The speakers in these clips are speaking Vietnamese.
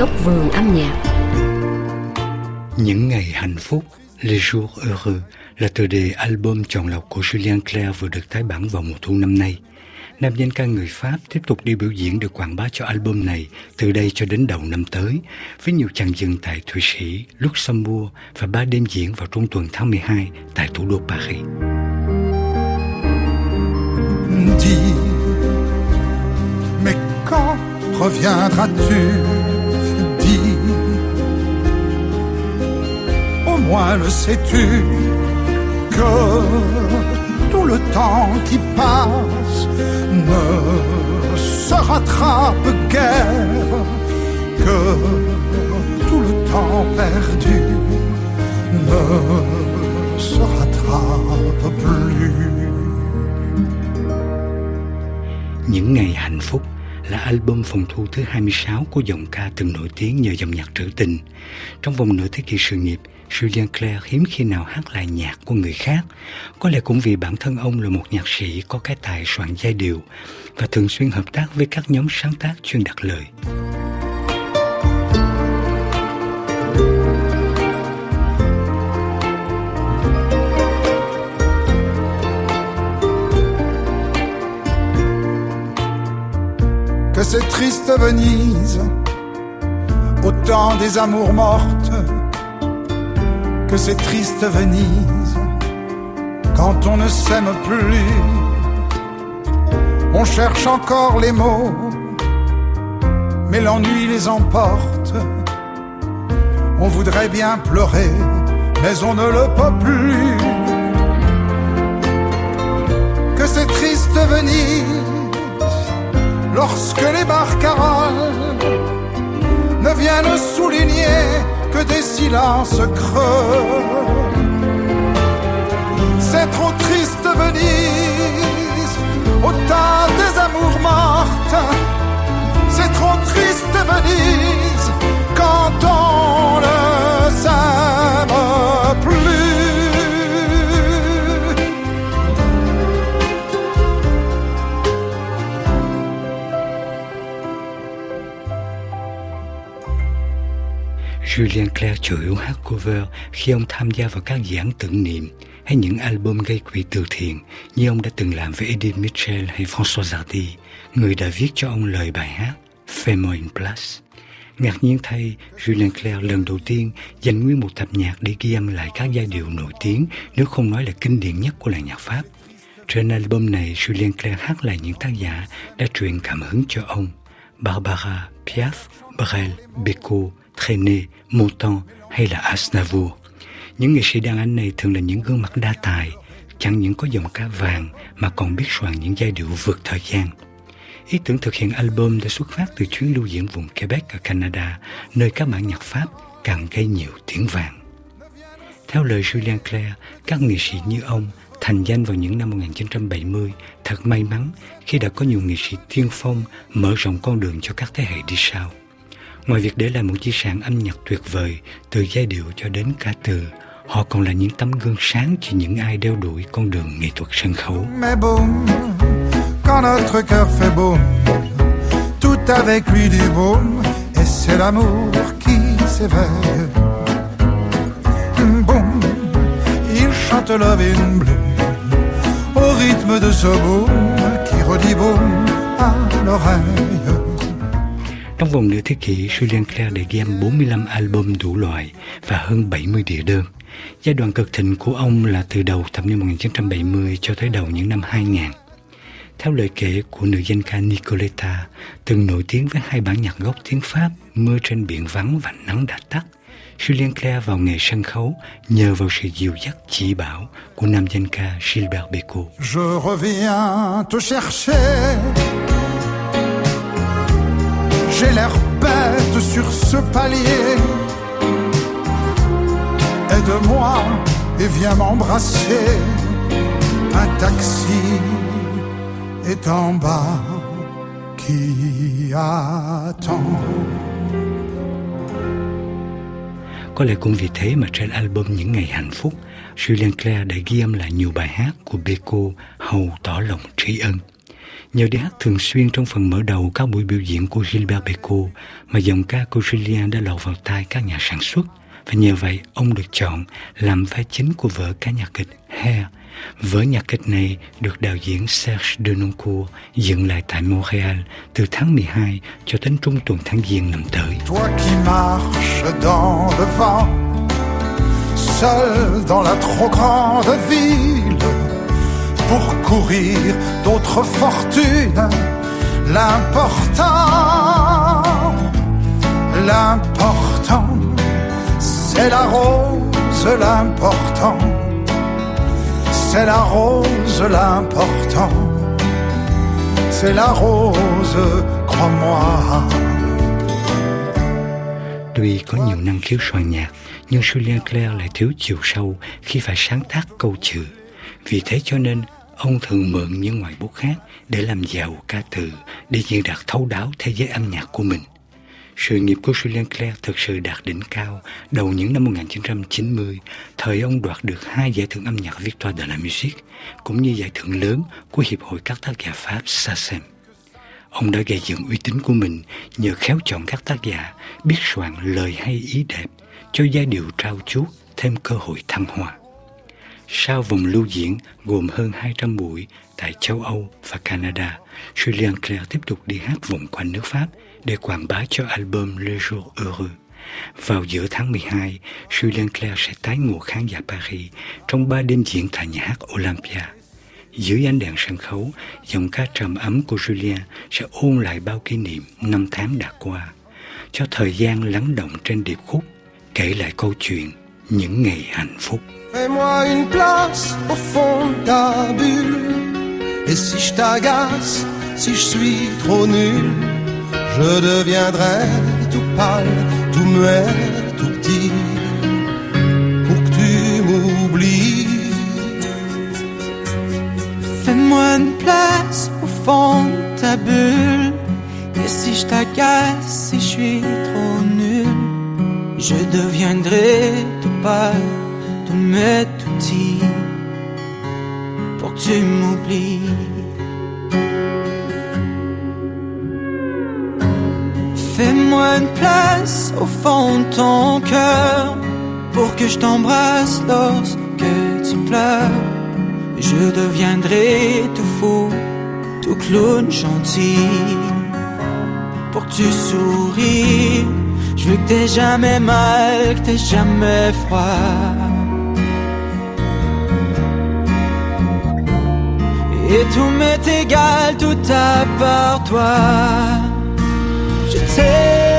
góc vườn âm nhạc. Những ngày hạnh phúc, Les jours heureux là tựa đề album chọn lọc của Julien Clerc vừa được tái bản vào mùa thu năm nay. Nam danh ca người Pháp tiếp tục đi biểu diễn được quảng bá cho album này từ đây cho đến đầu năm tới, với nhiều chặng dừng tại Thụy Sĩ, Luxembourg và ba đêm diễn vào trung tuần tháng 12 tại thủ đô Paris. Dis, mais quand reviendras-tu moins le sais-tu que tout le temps qui passe ne se rattrape guère, que tout le temps perdu ne se rattrape plus? Những ngày hạnh phúc là album phòng thu thứ 26 của giọng ca từng nổi tiếng nhờ dòng nhạc trữ tình. Trong vòng nửa thế kỷ sự nghiệp, Julian Clare hiếm khi nào hát lại nhạc của người khác. Có lẽ cũng vì bản thân ông là một nhạc sĩ có cái tài soạn giai điệu và thường xuyên hợp tác với các nhóm sáng tác chuyên đặt lời. Triste Venise, au temps des amours mortes que c'est triste Venise quand on ne s'aime plus. On cherche encore les mots, mais l'ennui les emporte. On voudrait bien pleurer, mais on ne le peut plus. Que c'est triste Venise lorsque les barcaroles ne viennent souligner que des silences creux. Julien Clerc chủ yếu hát cover khi ông tham gia vào các dự án tưởng niệm hay những album gây quỹ từ thiện như ông đã từng làm với Edith Mitchell hay François Zardy, người đã viết cho ông lời bài hát Fais-moi place. Ngạc nhiên thay, Julien Clerc lần đầu tiên dành nguyên một tập nhạc để ghi âm lại các giai điệu nổi tiếng nếu không nói là kinh điển nhất của làng nhạc Pháp. Trên album này, Julien Clerc hát lại những tác giả đã truyền cảm hứng cho ông. Barbara, Piaf, Brel, Beko, Trenet, Moton hay là Asnavour. Những nghệ sĩ đàn anh này thường là những gương mặt đa tài, chẳng những có giọng ca vàng mà còn biết soạn những giai điệu vượt thời gian. Ý tưởng thực hiện album đã xuất phát từ chuyến lưu diễn vùng Quebec ở Canada, nơi các bản nhạc Pháp càng gây nhiều tiếng vàng. Theo lời Julien Clerc, các nghệ sĩ như ông thành danh vào những năm 1970 thật may mắn khi đã có nhiều nghệ sĩ tiên phong mở rộng con đường cho các thế hệ đi sau. Ngoài việc để lại một di sản âm nhạc tuyệt vời từ giai điệu cho đến ca từ, họ còn là những tấm gương sáng cho những ai đeo đuổi con đường nghệ thuật sân khấu. Chante Love in Blue, au rythme de ce boom qui redit boom à l'oreille. Trong vòng nửa thế kỷ, Julien Clerc đã ghi 45 album đủ loại và hơn 70 đĩa đơn. Giai đoạn cực thịnh của ông là từ đầu thập niên 1970 cho tới đầu những năm 2000. Theo lời kể của nữ danh ca Nicoletta, từng nổi tiếng với hai bản nhạc gốc tiếng Pháp Mưa trên biển vắng và Nắng đã tắt, Julien Clerc vào nghề sân khấu nhờ vào sự dìu dắt chỉ bảo của nam danh ca Gilbert Bécaud. Je reviens te chercher. J'ai l'air bête sur ce palier. Aide-moi et viens m'embrasser. Un taxi est en bas qui attend. Có lẽ cũng vì thế mà trên album Những Ngày Hạnh Phúc, Julien Clerc đã ghi âm lại nhiều bài hát của Beko hầu tỏ lòng tri ân. Nhờ đi hát thường xuyên trong phần mở đầu các buổi biểu diễn của Gilbert Beco mà giọng ca của Julien đã lọt vào tai các nhà sản xuất và nhờ vậy ông được chọn làm vai chính của vở ca nhạc kịch Hair. Vở nhạc kịch này được đạo diễn Serge Denoncourt dựng lại tại Montréal từ tháng 12 cho đến trung tuần tháng Giêng năm tới. Toi qui marches dans le vent, seul dans la trop grande ville, pour courir d'autres fortunes, l'important, l'important C'est la rose l'important. C'est la rose l'important. C'est la rose, crois-moi. Tuy có nhiều năng khiếu soạn nhạc, nhưng Julien Clerc lại thiếu chiều sâu khi phải sáng tác câu chữ. Vì thế cho nên, ông thường mượn những ngoại bút khác để làm giàu ca từ, để diễn đạt thấu đáo thế giới âm nhạc của mình. Sự nghiệp của Julien Clerc thực sự đạt đỉnh cao đầu những năm 1990, thời ông đoạt được hai giải thưởng âm nhạc Victoire de la Musique, cũng như giải thưởng lớn của Hiệp hội các tác giả Pháp SACEM. Ông đã gây dựng uy tín của mình nhờ khéo chọn các tác giả, biết soạn lời hay ý đẹp, cho giai điệu trao chuốt thêm cơ hội thăng hoa. Sau vòng lưu diễn gồm hơn 200 buổi tại châu Âu và Canada, Julien Clerc tiếp tục đi hát vòng quanh nước Pháp để quảng bá cho album Le Jour Heureux. Vào giữa tháng 12, Julien Clerc sẽ tái ngộ khán giả Paris trong ba đêm diễn tại nhà hát Olympia. Dưới ánh đèn sân khấu, giọng ca trầm ấm của Julien sẽ ôn lại bao kỷ niệm năm tháng đã qua, cho thời gian lắng động trên điệp khúc, kể lại câu chuyện Fais-moi une place au fond de ta bulle. Et si je t'agace, si je suis trop nul, je deviendrai tout pâle, tout muet, tout petit, pour que tu m'oublies. Fais-moi une place au fond de ta bulle. Et si je t'agace, si je suis trop je deviendrai tout pâle, tout muet, tout pour que tu m'oublies. Fais-moi une place au fond de ton cœur pour que je t'embrasse lorsque tu pleures. Je deviendrai tout fou, tout clown gentil pour que tu souris. Je veux que t'aies jamais mal, que t'aies jamais froid. Et tout m'est égal, tout à part toi. Je t'aime.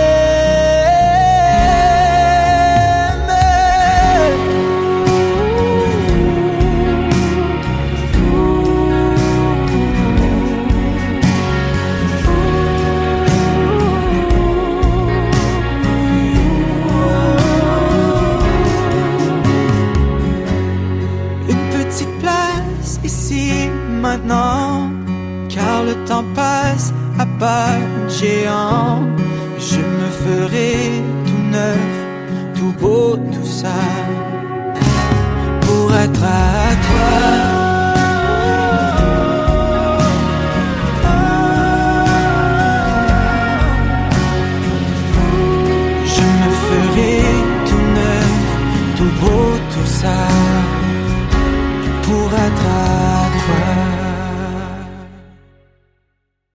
Maintenant, car le temps passe à pas géant. Je me ferai tout neuf, tout beau, tout ça, pour être à toi.